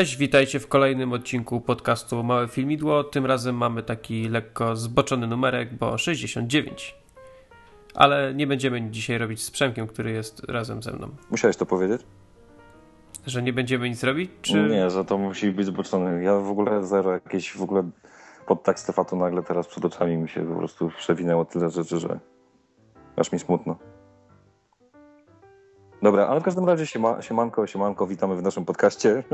Cześć, witajcie w kolejnym odcinku podcastu Małe Filmidło. Tym razem mamy taki lekko zboczony numerek, bo 69. Ale nie będziemy dzisiaj robić z Przemkiem, który jest razem ze mną. Musiałeś to powiedzieć? Że nie będziemy nic robić? Czy... Nie, że to musi być zboczone. Ja w ogóle zero jakieś w ogóle podtekst Stefatu nagle teraz przed oczami mi się po prostu przewinęło tyle rzeczy, że aż mi smutno. Dobra, ale w każdym razie siema, siemanko, siemanko, witamy w naszym podcaście.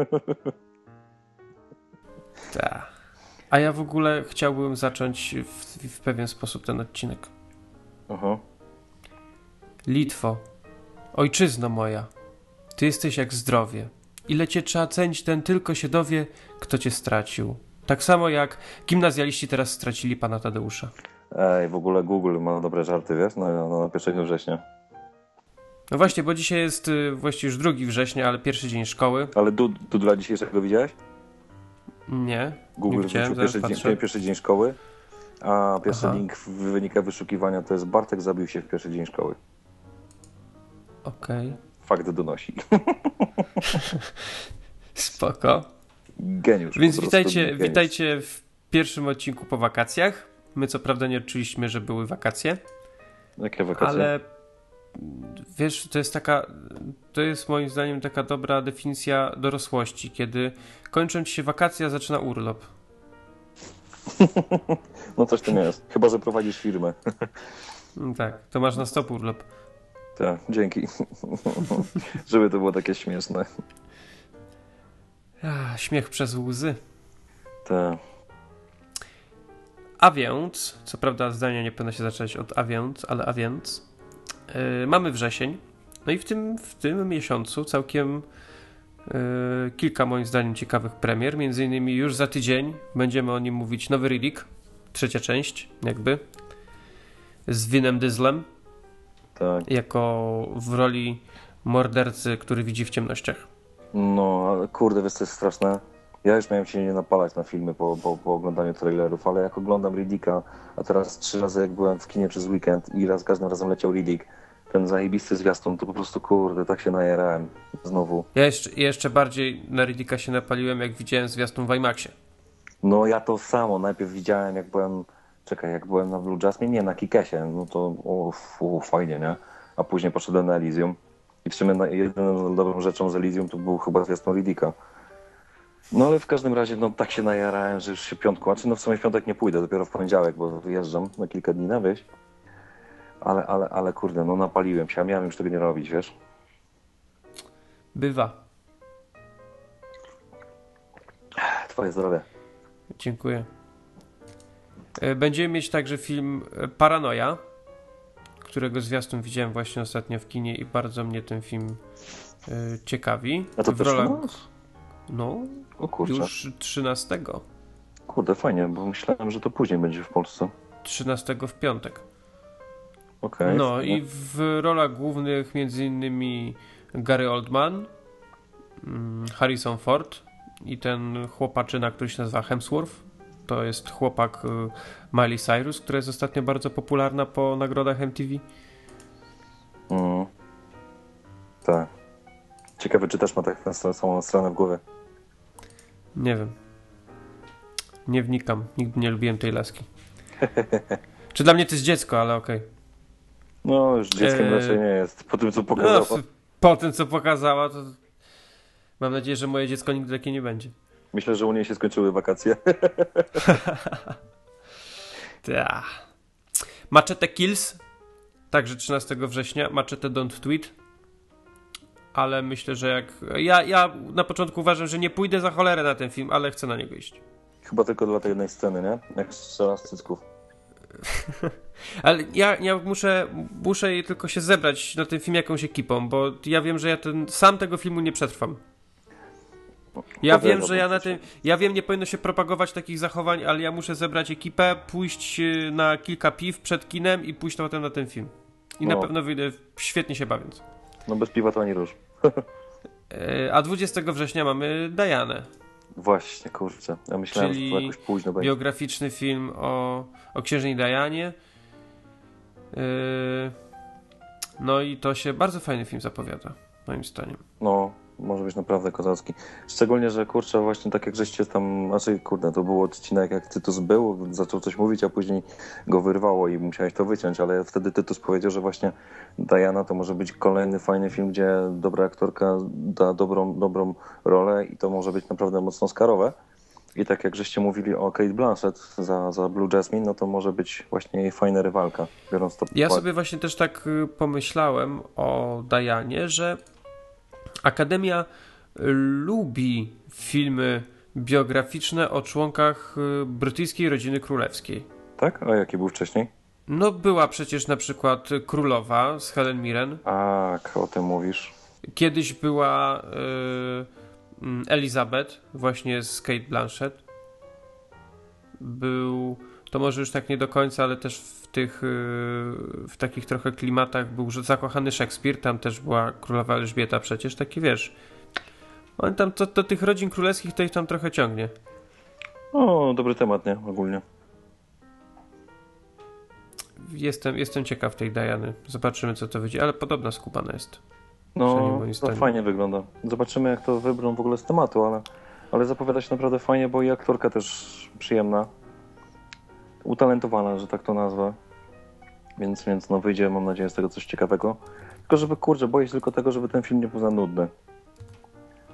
Tak. A ja w ogóle chciałbym zacząć w, w pewien sposób ten odcinek. Aha. Litwo, ojczyzno moja, ty jesteś jak zdrowie. Ile cię trzeba cenić, ten tylko się dowie, kto cię stracił. Tak samo jak gimnazjaliści teraz stracili pana Tadeusza. Ej, w ogóle Google ma dobre żarty, wiesz, na, na 1 września. No właśnie, bo dzisiaj jest y, właściwie już 2 września, ale pierwszy dzień szkoły. Ale du, Dudla dzisiejszego widziałeś? Nie. Google nie widziałem, pierwszy dzień, pierwszy dzień szkoły, a pierwszy Aha. link w wynikach wyszukiwania to jest Bartek zabił się w pierwszy dzień szkoły. Okej. Fakt donosi. Spoko. Geniusz. Więc witajcie, geniusz. witajcie w pierwszym odcinku po wakacjach. My co prawda nie odczuliśmy, że były wakacje, Jakie wakacje? ale wiesz, to jest taka, to jest moim zdaniem taka dobra definicja dorosłości, kiedy kończą ci się wakacje, a zaczyna urlop. No coś tym jest. Chyba, że prowadzisz firmę. Mm, Tak, to masz na stop urlop. Tak, dzięki. Żeby to było takie śmieszne. Ah, śmiech przez łzy. Tak. A więc, co prawda zdania nie powinno się zaczynać od a więc, ale a więc, mamy wrzesień, no i w tym, w tym miesiącu całkiem yy, kilka moim zdaniem ciekawych premier, między innymi już za tydzień będziemy o nim mówić nowy Riddick, trzecia część jakby, z Winem Dyzlem, Tak. jako w roli mordercy, który widzi w ciemnościach. No, ale kurde, co jest straszne? Ja już miałem się nie napalać na filmy po, po, po oglądaniu trailerów, ale jak oglądam Riddicka, a teraz trzy razy jak byłem w kinie przez weekend i raz każdym razem leciał Riddick, ten zajebisty zwiastun, to po prostu kurde, tak się najerałem znowu. Ja jeszcze, jeszcze bardziej na Riddicka się napaliłem, jak widziałem zwiastun w IMAXie. No ja to samo, najpierw widziałem jak byłem, czekaj, jak byłem na Blue Jasmine, nie, na Kikesie, no to o, fu, fajnie, nie? A później poszedłem na Elysium i w sumie jedyną dobrą rzeczą z Elysium to był chyba zwiastun Riddicka. No ale w każdym razie, no tak się najarałem, że już się piątku, znaczy no w sumie w piątek nie pójdę, dopiero w poniedziałek, bo wyjeżdżam na kilka dni na wieś. Ale, ale, ale kurde, no napaliłem się, a miałem już tego nie robić, wiesz? Bywa. Twoje zdrowie. Dziękuję. E, Będziemy mieć także film e, Paranoja, którego zwiastun widziałem właśnie ostatnio w kinie i bardzo mnie ten film e, ciekawi. A to w rolach? No, O kurczę, już 13. kurde, fajnie, bo myślałem, że to później będzie w Polsce. 13 w piątek. Okej. No fajnie. i w rolach głównych między innymi Gary Oldman, mm, Harrison Ford i ten chłopaczyna, który się nazywa Hemsworth. To jest chłopak y, Miley Cyrus, która jest ostatnio bardzo popularna po nagrodach MTV. Mm. Tak. Ciekawe, czy też ma tak samą stronę w głowie. Nie wiem. Nie wnikam. Nigdy nie lubiłem tej laski. Czy dla mnie to jest dziecko, ale okej. No, już dzieckiem Eee. raczej nie jest. Po tym, co No, pokazała. f- po tym, co pokazała, to mam nadzieję, że moje dziecko nigdy takie nie będzie. Myślę, że u niej się skończyły wakacje. Ta. Machete Kills, także 13 września. Machete Don't Tweet. Ale myślę, że jak. Ja, ja na początku uważam, że nie pójdę za cholerę na ten film, ale chcę na niego iść. Chyba tylko dla tej jednej sceny, nie? Jak strzela z cycków. Ale ja, ja muszę, muszę tylko się zebrać na ten film jakąś ekipą, bo ja wiem, że ja ten, sam tego filmu nie przetrwam. Ja wiem, że ja na tym. Ja wiem, nie powinno się propagować takich zachowań, ale ja muszę zebrać ekipę, pójść y, na kilka piw przed kinem i pójść potem na ten film. I No. na pewno wyjdę świetnie się bawiąc. No bez piwa to ani róż. E, A 20 września mamy Dianę. Właśnie, kurczę. Ja myślałem, Czyli że to jakoś późno będzie. Biograficzny film o, o księżnej Dianie. Yy, No i to się bardzo fajny film zapowiada, moim zdaniem. No, może być naprawdę kozacki. Szczególnie, że kurczę, właśnie tak jak żeście tam, znaczy kurde, to był odcinek jak Tytus był, zaczął coś mówić, a później go wyrwało i musiałeś to wyciąć, ale wtedy Tytus powiedział, że właśnie Diana to może być kolejny fajny film, gdzie dobra aktorka da dobrą, dobrą rolę i to może być naprawdę mocno skarowe. I tak jak żeście mówili o Kate Blanchett za, za Blue Jasmine, no to może być właśnie jej fajna rywalka, biorąc to Ja pod- sobie właśnie też tak y, pomyślałem o Dianie, że Akademia lubi filmy biograficzne o członkach y, brytyjskiej rodziny królewskiej. Tak? A jaki był wcześniej? No była przecież na przykład Królowa z Helen Mirren. Tak, o tym mówisz. Kiedyś była y, mm, Elizabeth, właśnie z Kate Blanchett. Był, to może już tak nie do końca, ale też tych, y, w takich trochę klimatach był że zakochany Szekspir, tam też była królowa Elżbieta przecież, taki wiesz. On tam, to, to tych rodzin królewskich to ich tam trochę ciągnie. O, dobry temat, nie? Ogólnie. Jestem, jestem ciekaw tej Diany. Zobaczymy, co to wyjdzie, ale podobna skupana jest. No, zdaniem. fajnie wygląda. Zobaczymy, jak to wybrą w ogóle z tematu, ale, ale zapowiada się naprawdę fajnie, bo i aktorka też przyjemna. Utalentowana, że tak to nazwę. Więc, więc no wyjdzie, mam nadzieję, z tego coś ciekawego. Tylko żeby, kurczę, boję się tylko tego, żeby ten film nie był za nudny.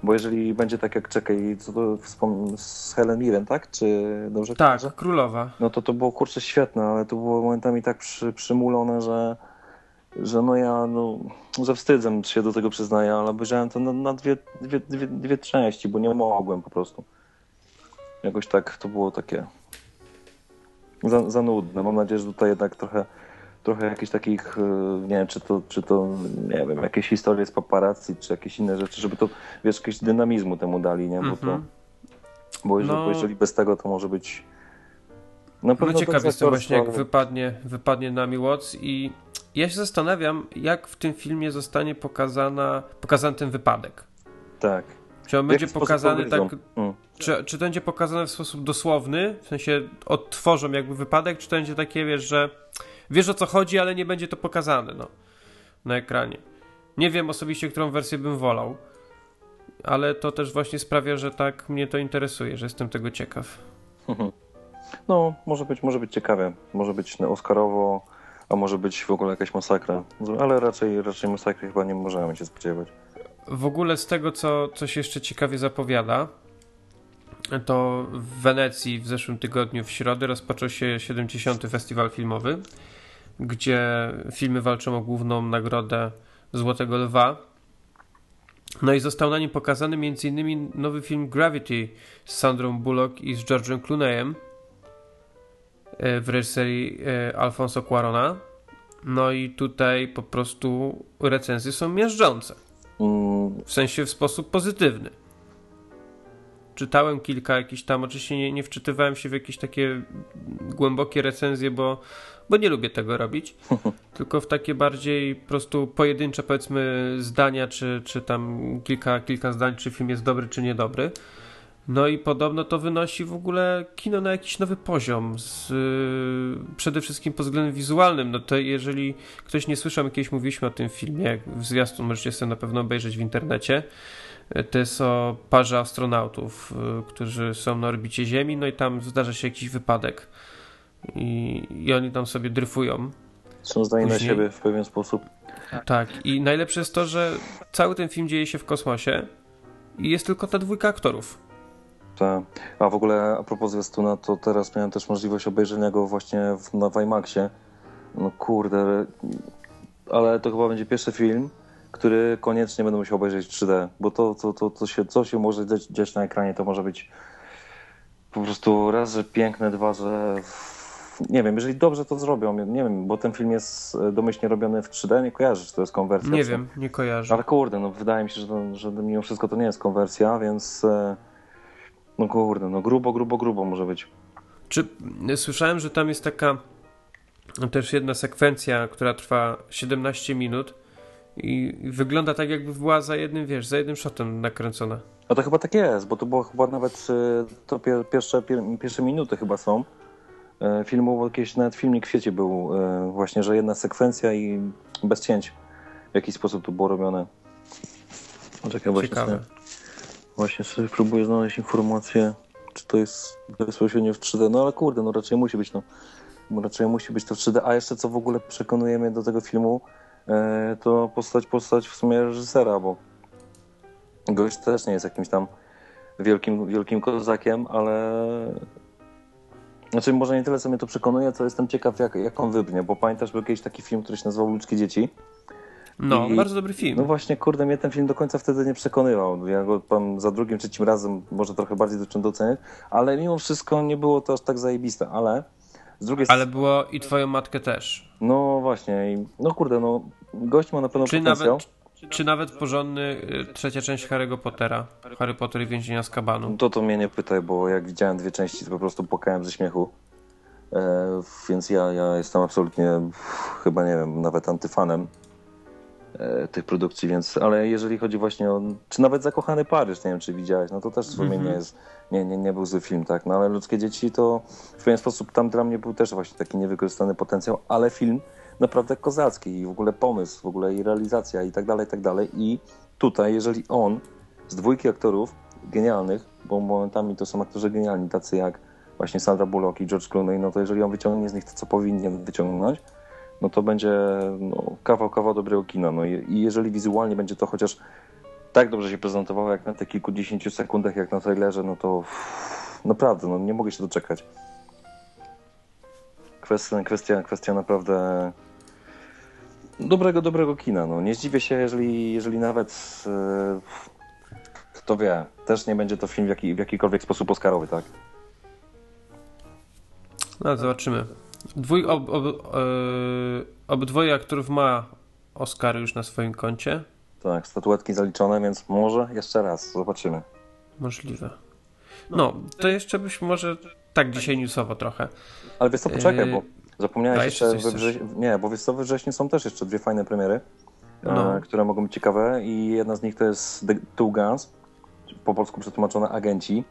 Bo jeżeli będzie tak jak czekaj, co to wspom- z Helen Mirren, tak? Czy dobrze Tak, kojarzę? królowa. No to to było kurczę świetne, ale to było momentami tak przy, przymulone, że, że no ja no, ze wstydzem się do tego przyznaję, ale obejrzałem to na, na dwie, dwie, dwie, dwie części, bo nie mogłem po prostu. Jakoś tak to było takie za, za nudne. Mam nadzieję, że tutaj jednak trochę trochę jakichś takich, e, nie wiem, czy to, czy to, nie wiem, jakieś historie z paparazzi, czy jakieś inne rzeczy, żeby to, wiesz, jakiegoś dynamizmu temu dali, nie? Bo to, Mhm. bo jeżeli, No. bo jeżeli bez tego, to może być na pewno No ciekaw jestem właśnie, jak wypadnie, wypadnie Nami Watts i ja się zastanawiam, jak w tym filmie zostanie pokazana, pokazany ten wypadek. Tak. Czy on będzie pokazany tak, Mm. czy, czy to będzie pokazane w sposób dosłowny, w sensie odtworzą jakby wypadek, czy to będzie takie, wiesz, że wiesz o co chodzi, ale nie będzie to pokazane, no, na ekranie. Nie wiem osobiście, którą wersję bym wolał, ale to też właśnie sprawia, że tak mnie to interesuje, że jestem tego ciekaw. No, może być, może być ciekawie. Może być Oscarowo, a może być w ogóle jakaś masakra. Ale raczej, raczej masakry chyba nie możemy się spodziewać. W ogóle z tego, co, co się jeszcze ciekawie zapowiada, to w Wenecji w zeszłym tygodniu w środę rozpoczął się 70. Festiwal Filmowy, gdzie filmy walczą o główną nagrodę Złotego Lwa. No i został na nim pokazany m.in. nowy film Gravity z Sandrą Bullock i z George'em Clooneyem e, w reżyserii e, Alfonso Cuarona. No i tutaj po prostu recenzje są miażdżące. W sensie w sposób pozytywny. Czytałem kilka jakichś tam, oczywiście nie, nie wczytywałem się w jakieś takie głębokie recenzje, bo, bo nie lubię tego robić. tylko w takie bardziej po prostu pojedyncze powiedzmy zdania, czy, czy tam kilka, kilka zdań, czy film jest dobry, czy niedobry. No i podobno to wynosi w ogóle kino na jakiś nowy poziom, z, yy, przede wszystkim pod względem wizualnym. No to jeżeli ktoś nie słyszał, kiedyś mówiliśmy o tym filmie, w zwiastun możecie sobie na pewno obejrzeć w internecie. To jest o parze astronautów, yy, którzy są na orbicie Ziemi, no i tam zdarza się jakiś wypadek. I, i oni tam sobie dryfują. są zdani na siebie w pewien sposób. Tak, i najlepsze jest to, że cały ten film dzieje się w kosmosie i jest tylko ta dwójka aktorów. Ta. A w ogóle a propos zwiastuna, to teraz miałem też możliwość obejrzenia go właśnie w, na Weimaxie. No kurde, ale to chyba będzie pierwszy film, który koniecznie będę musiał obejrzeć w 3D, bo to, to, to, to się, co się może dziać, na ekranie, to może być po prostu raz, że piękne, dwa, że nie wiem, jeżeli dobrze to zrobią, nie wiem, bo ten film jest e, domyślnie robiony w 3D, nie kojarzysz, czy to jest konwersja? Nie wiem, nie kojarzę. Ale kurde, no wydaje mi się, że, to, że mimo wszystko to nie jest konwersja, więc e, no kurde, no grubo, grubo, grubo może być. Czy słyszałem, że tam jest taka też jedna sekwencja, która trwa 17 minut i wygląda tak, jakby była za jednym, wiesz, za jednym shotem nakręcona. A to chyba tak jest, bo to było chyba nawet e, to pier, pierwsze, pier, pierwsze minuty chyba są e, filmu, bo jakiś nawet filmik w sieci był e, właśnie, że jedna sekwencja i bez cięć w jakiś sposób to było robione. Czekaj, właśnie Ciekawe. właśnie sobie próbuję znaleźć informację, czy to jest bezpośrednio w 3D, no ale kurde, no raczej musi być, no raczej musi być to w 3D, a jeszcze co w ogóle przekonuje mnie do tego filmu, to postać, postać w sumie reżysera, bo gość też nie jest jakimś tam wielkim, wielkim kozakiem, ale znaczy może nie tyle, co mnie to przekonuje, co jestem ciekaw, jak, jak on wybrnie, bo pamiętasz, był kiedyś taki film, który się nazywał Ludzkie Dzieci. No, I- bardzo dobry film. No właśnie, kurde, mnie ten film do końca wtedy nie przekonywał. Ja go tam za drugim, trzecim razem może trochę bardziej zacząłem doceniać, ale mimo wszystko nie było to aż tak zajebiste, ale z drugiej Ale było i twoją matkę też. No właśnie, i- no kurde, no gość ma na pewno Czy potencjał. nawet, czy nawet porządny y, trzecia część Harry'ego Pottera. Harry Potter i więzienia z kabanu. To to mnie nie pytaj, bo jak widziałem dwie części, to po prostu płakałem ze śmiechu. E, więc ja, ja jestem absolutnie, chyba nie wiem, nawet antyfanem tych produkcji, więc, ale jeżeli chodzi właśnie o, czy nawet Zakochany Paryż, nie wiem, czy widziałeś, no to też w sumie Mhm. nie jest, nie, nie, nie był zły film, tak, no ale Ludzkie Dzieci to w pewien sposób tam dla mnie był też właśnie taki niewykorzystany potencjał, ale film naprawdę kozacki i w ogóle pomysł, w ogóle i realizacja i tak dalej, i tak dalej i tutaj, jeżeli on z dwójki aktorów genialnych, bo momentami to są aktorzy genialni, tacy jak właśnie Sandra Bullock i George Clooney, no to jeżeli on wyciągnie z nich to, co powinien wyciągnąć, no to będzie no, kawał, kawał dobrego kina. No i, i jeżeli wizualnie będzie to chociaż tak dobrze się prezentowało, jak na tych kilkudziesięciu sekundach, jak na trailerze, no to uff, naprawdę, no nie mogę się doczekać. Kwestia, kwestia, kwestia naprawdę dobrego, dobrego kina. No. Nie zdziwię się, jeżeli, jeżeli nawet e, kto wie, też nie będzie to film w, jaki, w jakikolwiek sposób oscarowy, tak? No, zobaczymy. Dwój, ob, ob, e, obydwoje aktorów ma Oscary już na swoim koncie. Tak, statuetki zaliczone, więc może jeszcze raz, zobaczymy. Możliwe. No, to jeszcze byśmy może tak dzisiaj newsowo trochę. Ale wiesz co, poczekaj, Yy, bo zapomniałeś a jeszcze, jeszcze we wrześniu, nie, bo wiesz co, we wrześniu są też jeszcze dwie fajne premiery, No. e, które mogą być ciekawe i jedna z nich to jest The Two Guns, po polsku przetłumaczone Agenci,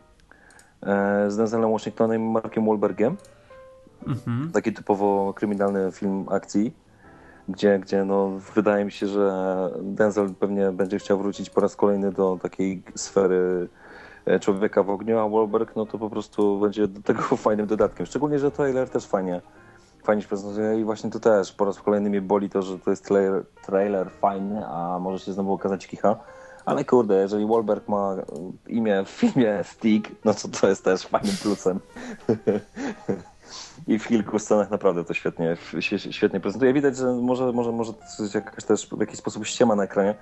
e, z Denzelem Washingtonem i Markiem Wahlbergiem. Mhm. taki typowo kryminalny film akcji, gdzie, gdzie no, wydaje mi się, że Denzel pewnie będzie chciał wrócić po raz kolejny do takiej sfery e, człowieka w ogniu, a Wahlberg no to po prostu będzie do tego fajnym dodatkiem. Szczególnie, że trailer też fajnie, fajnie się prezentuje i właśnie tu też po raz kolejny mnie boli to, że to jest trailer, trailer fajny, a może się znowu okazać kicha. Ale kurde, jeżeli Wahlberg ma imię w filmie Stick, no to to jest też fajnym plusem. I w kilku scenach naprawdę to świetnie, świetnie prezentuje. Widać, że może, może, może to jest jakaś też w jakiś sposób ściema na ekranie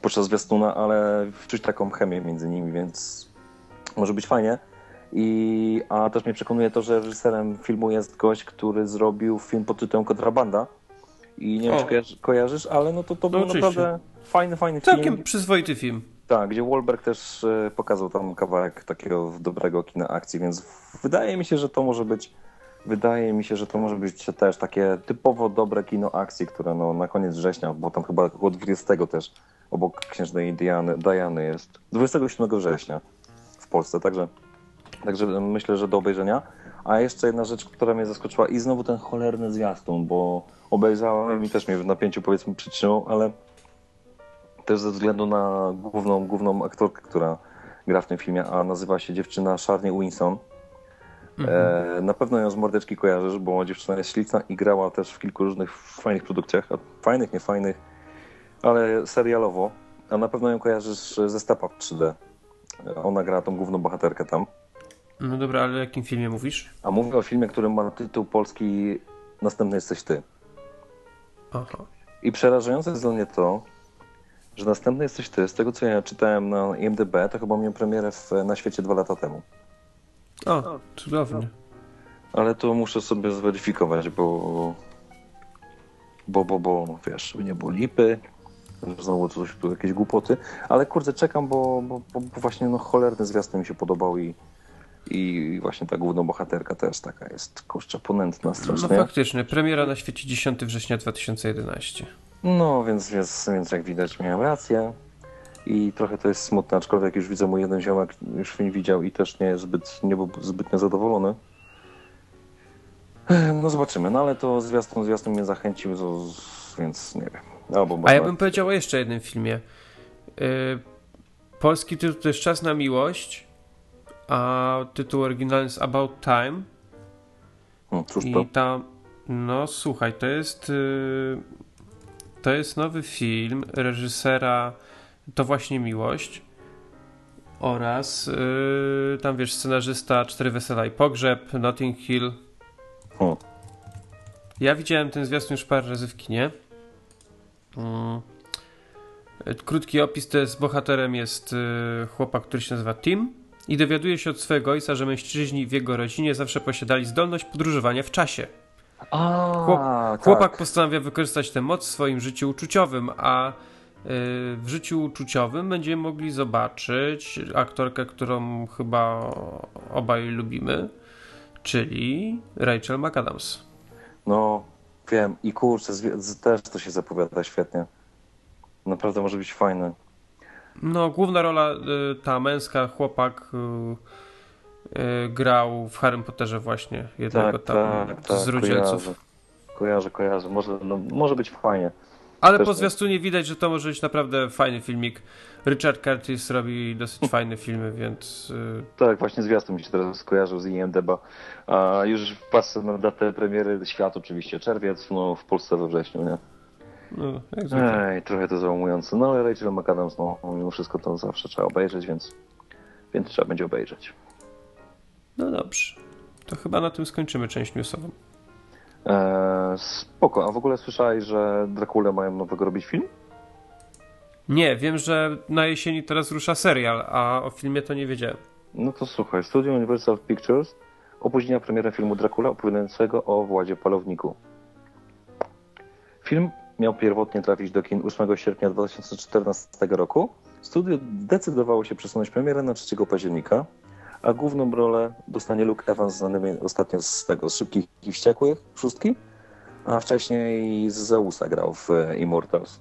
podczas zwiastuna, ale czuć taką chemię między nimi, więc może być fajnie. I, a też mnie przekonuje to, że reżyserem filmu jest gość, który zrobił film pod tytułem Kontrabanda. I nie wiem, O. czy kojarzy, kojarzysz, ale no to, to był oczywiście. naprawdę fajny, fajny Całkiem film. przyzwoity film. Tak, gdzie Wahlberg też e, pokazał tam kawałek takiego dobrego kina akcji, więc wydaje mi się, że to może być wydaje mi się, że to może być też takie typowo dobre kino akcji, które no, na koniec września, bo tam chyba około 20 też obok księżnej Diany, Diany jest 27 września w Polsce, także, także myślę, że do obejrzenia. A jeszcze jedna rzecz, która mnie zaskoczyła i znowu ten cholerny zwiastun, bo obejrzałem i też mnie w napięciu powiedzmy przytrzymał, ale też ze względu na główną, główną aktorkę, która gra w tym filmie, a nazywa się dziewczyna Charnie Winson. Mhm. E, na pewno ją z mordeczki kojarzysz, bo dziewczyna jest śliczna i grała też w kilku różnych fajnych produkcjach, fajnych, niefajnych, ale serialowo. A na pewno ją kojarzysz ze Step Up 3D. E, Ona gra tą główną bohaterkę tam. No dobra, ale o jakim filmie mówisz? A mówię o filmie, który ma tytuł polski Następny jesteś ty. Aha. I przerażające jest dla mnie to, że następny jesteś ty. Z tego co ja czytałem na IMDb, to chyba miał premierę w, na świecie dwa lata temu. O, cudownie. Ale to muszę sobie zweryfikować, bo. Bo, bo, bo, no wiesz, żeby nie było lipy. Znowu coś tu jakieś głupoty. Ale kurde, czekam, bo, bo, bo, właśnie no, cholerny zwiastun mi się podobał i, i właśnie ta główna bohaterka też taka jest, kurczę, ponętna No strasznie. faktycznie, premiera na świecie 10 września 2011. No, więc, więc, więc jak widać miałem rację. I trochę to jest smutne, aczkolwiek już widzę, mój jeden ziomek już film widział i też nie jest zbyt, nie był zbytnio zadowolony. No zobaczymy, no ale to zwiastun, zwiastun mnie zachęcił, więc nie wiem. Albo A ja bym powiedział o jeszcze jednym filmie. Yy, polski tytuł to jest Czas na miłość, a tytuł oryginalny jest About Time. Hmm, cóż I to? tam, no słuchaj, to jest yy, to jest nowy film reżysera To właśnie miłość oraz yy, tam wiesz scenarzysta Cztery Wesela i Pogrzeb, Notting Hill. Hmm. Ja widziałem ten zwiastun już parę razy w kinie. Mm. Krótki opis to jest bohaterem jest yy, chłopak, który się nazywa Tim i dowiaduje się od swojego ojca, że mężczyźni w jego rodzinie zawsze posiadali zdolność podróżowania w czasie. A, Chłop, tak. chłopak postanawia wykorzystać tę moc w swoim życiu uczuciowym, a w życiu uczuciowym będziemy mogli zobaczyć aktorkę, którą chyba obaj lubimy, czyli Rachel McAdams. No, wiem. I kurczę, też to się zapowiada świetnie. Naprawdę może być fajne. No, główna rola, y, ta męska, chłopak y, y, grał w Harrym Potterze właśnie, jednego Tak, tam tak, tak. z złodziejców. Kojarzę, kojarzę. kojarzę. Może, no, może być fajnie. Ale Też po zwiastunie widać, że to może być naprawdę fajny filmik. Richard Curtis robi dosyć fajne filmy, więc y, Tak, właśnie zwiastun mi się teraz skojarzył z IMDb. A już patrzę na datę premiery świat oczywiście, czerwiec, no w Polsce we wrześniu, nie? no, jak zwykle. Ej, trochę to załamujące. No ale Rachel McAdams, no mimo wszystko to zawsze trzeba obejrzeć, więc, więc trzeba będzie obejrzeć. No dobrze. To chyba na tym skończymy część newsową. Eee, spoko, a w ogóle słyszałeś, że Dracula mają nowego robić film? Nie, wiem, że na jesieni teraz rusza serial, a o filmie to nie wiedziałem. No to słuchaj, Studio Universal Pictures opóźnia premierę filmu Dracula opowiadającego o Władzie Palowniku. Film miał pierwotnie trafić do kin 8 sierpnia 2014 roku. Studio decydowało się przesunąć premierę na 3 października, a główną rolę dostanie Luke Evans, znany ostatnio z tego, z Szybkich i Wściekłych, szóstki, a wcześniej z Zeusa grał w e, Immortals.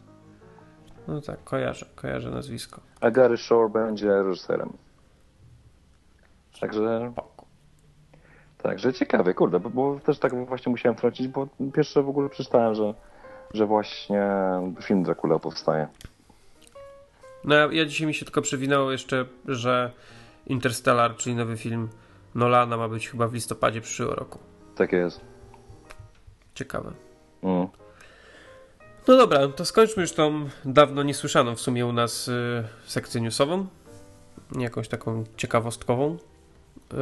No tak, kojarzę, kojarzę nazwisko. A Gary Shore będzie reżyserem. Także. Także ciekawie, kurde, bo, bo też tak właśnie musiałem wtrącić, bo pierwsze w ogóle przeczytałem, że, że właśnie film Dracula powstaje. No ja, ja dzisiaj mi się tylko przewinęło jeszcze, że Interstellar, czyli nowy film Nolana ma być chyba w listopadzie przyszłego roku. Tak jest. Ciekawe. Mm. No dobra, to skończmy już tą dawno niesłyszaną w sumie u nas y, sekcję newsową. Jakąś taką ciekawostkową. Y,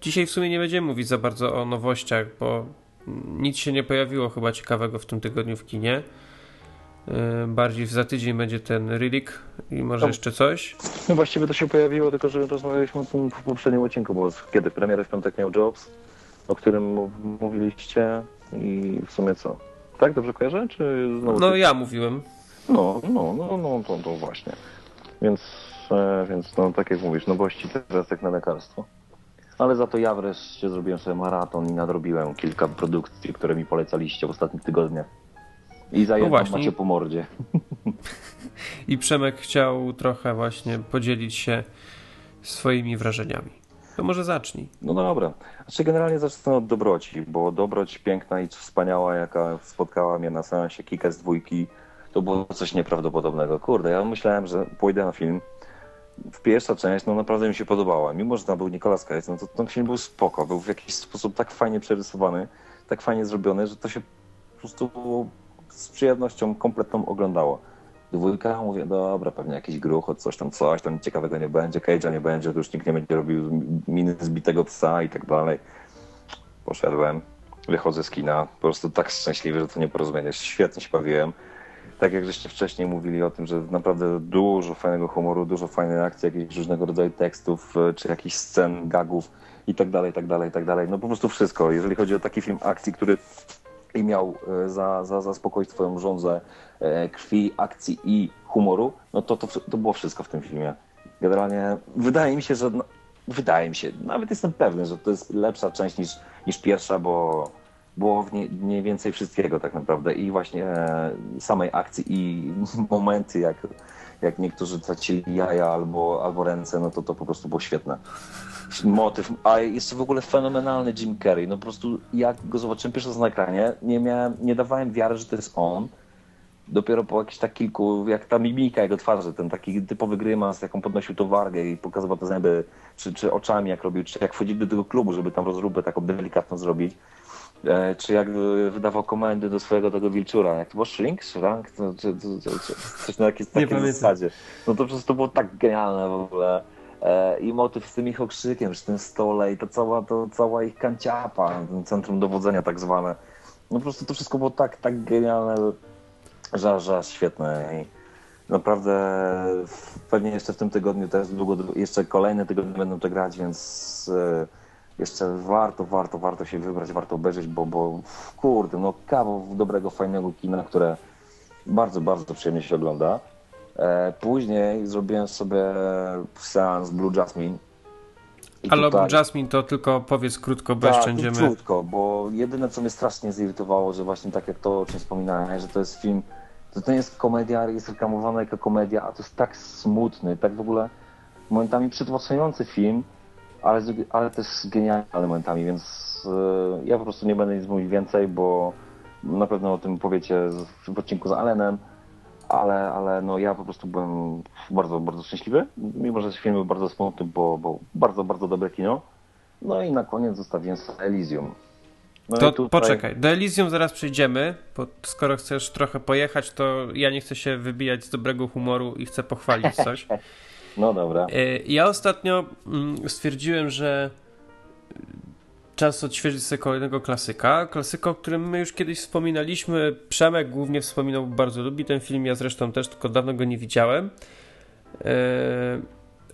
dzisiaj w sumie nie będziemy mówić za bardzo o nowościach, bo nic się nie pojawiło chyba ciekawego w tym tygodniu w kinie. Y, bardziej za tydzień będzie ten Riddick i może No. jeszcze coś. No właściwie to się pojawiło, tylko że rozmawialiśmy o tym w poprzednim odcinku, bo kiedy premierę w piątek miał Jobs, o którym mów- mówiliście i w sumie co? Tak, dobrze kojarzę? Czy No ja mówiłem. No, no, no, no to, to właśnie. Więc, e, więc no, tak jak mówisz, nowości teraz jak na lekarstwo. Ale za to ja wreszcie zrobiłem sobie maraton i nadrobiłem kilka produkcji, które mi polecaliście w ostatnich tygodniach. I za No jedną właśnie. macie po mordzie. I Przemek chciał trochę właśnie podzielić się swoimi wrażeniami. To może zacznij. No dobra. Znaczy generalnie zacznę od dobroci, bo dobroć piękna i wspaniała, jaka spotkała mnie na seansie Kika z dwójki, to było coś nieprawdopodobnego. Kurde, ja myślałem, że pójdę na film. W pierwsza część, no naprawdę mi się podobała. Mimo, że tam był Nicolas Cage, no to ten film był spoko. Był w jakiś sposób tak fajnie przerysowany, tak fajnie zrobiony, że to się po prostu z przyjemnością kompletną oglądało. Dwójka, mówię, dobra, pewnie jakiś gruchot, coś tam, coś tam ciekawego nie będzie, Cage'a nie będzie, to już nikt nie będzie robił miny zbitego psa i tak dalej. Poszedłem, wychodzę z kina, po prostu tak szczęśliwy, że to nieporozumienie, świetnie się bawiłem. Tak jak żeście wcześniej mówili o tym, że naprawdę dużo fajnego humoru, dużo fajnej akcji, jakichś różnego rodzaju tekstów, e, czy jakichś scen, gagów i tak dalej, i tak dalej, i tak dalej. No po prostu wszystko. Jeżeli chodzi o taki film akcji, który i miał e, za, za, zaspokoić twoją żądzę e, krwi, akcji i humoru, no to, to, to było wszystko w tym filmie. Generalnie wydaje mi się, że no, wydaje mi się, nawet jestem pewny, że to jest lepsza część niż, niż pierwsza, bo było w niej mniej więcej wszystkiego tak naprawdę i właśnie e, samej akcji i momenty, jak, jak niektórzy tracili jaja albo, albo ręce, no to to po prostu było świetne. Motyw, a jeszcze w ogóle fenomenalny Jim Carrey, no po prostu jak go zobaczyłem pierwszy raz na ekranie, nie miałem, nie dawałem wiary, że to jest on. Dopiero po jakichś tak kilku, jak ta mimika jego twarzy, ten taki typowy grymas, jaką podnosił to wargę i pokazywał te zęby, czy, czy oczami jak robił, czy jak wchodził do tego klubu, żeby tam rozróbę taką delikatną zrobić czy jak wydawał komendy do swojego tego wilczura, jak to było Shrink, Shrank, to, czy, czy, czy, coś na jakiej takiej zasadzie. No to przez to było tak genialne w ogóle. E, I motyw z tym ich okrzykiem przy tym stole i to cała, to cała ich kanciapa, centrum dowodzenia tak zwane. No po prostu to wszystko było tak, tak genialne, że, że świetne. I naprawdę pewnie jeszcze w tym tygodniu też długo, jeszcze kolejne tygodnie będą to grać, więc e, jeszcze warto, warto, warto się wybrać, warto obejrzeć, bo, bo kurde, no kawał dobrego, fajnego kina, które bardzo, bardzo przyjemnie się ogląda. E, później zrobiłem sobie seans Blue Jasmine. Ale tutaj... Blue Jasmine to tylko powiedz krótko, bo tak, jeszcze będziemy... krótko, bo jedyne co mnie strasznie zirytowało, że właśnie tak jak to, o czym wspominałem, że to jest film, to to nie jest komedia, jest reklamowana jako komedia, a to jest tak smutny, tak w ogóle momentami przytłaczający film, ale, ale też genialnymi elementami, więc e, ja po prostu nie będę nic mówić więcej, bo na pewno o tym powiecie w odcinku z Allenem, ale, ale no ja po prostu byłem bardzo, bardzo szczęśliwy, mimo że film był bardzo smutny, bo, bo bardzo, bardzo dobre kino. No i na koniec zostawiłem Elysium. No to tutaj... poczekaj, do Elysium zaraz przejdziemy, bo skoro chcesz trochę pojechać, to ja nie chcę się wybijać z dobrego humoru i chcę pochwalić coś. No dobra. E, ja ostatnio mm, stwierdziłem, że czas odświeżyć sobie kolejnego klasyka. Klasyka, o którym my już kiedyś wspominaliśmy. Przemek głównie wspominał, bardzo lubi ten film, ja zresztą też, tylko dawno go nie widziałem. E,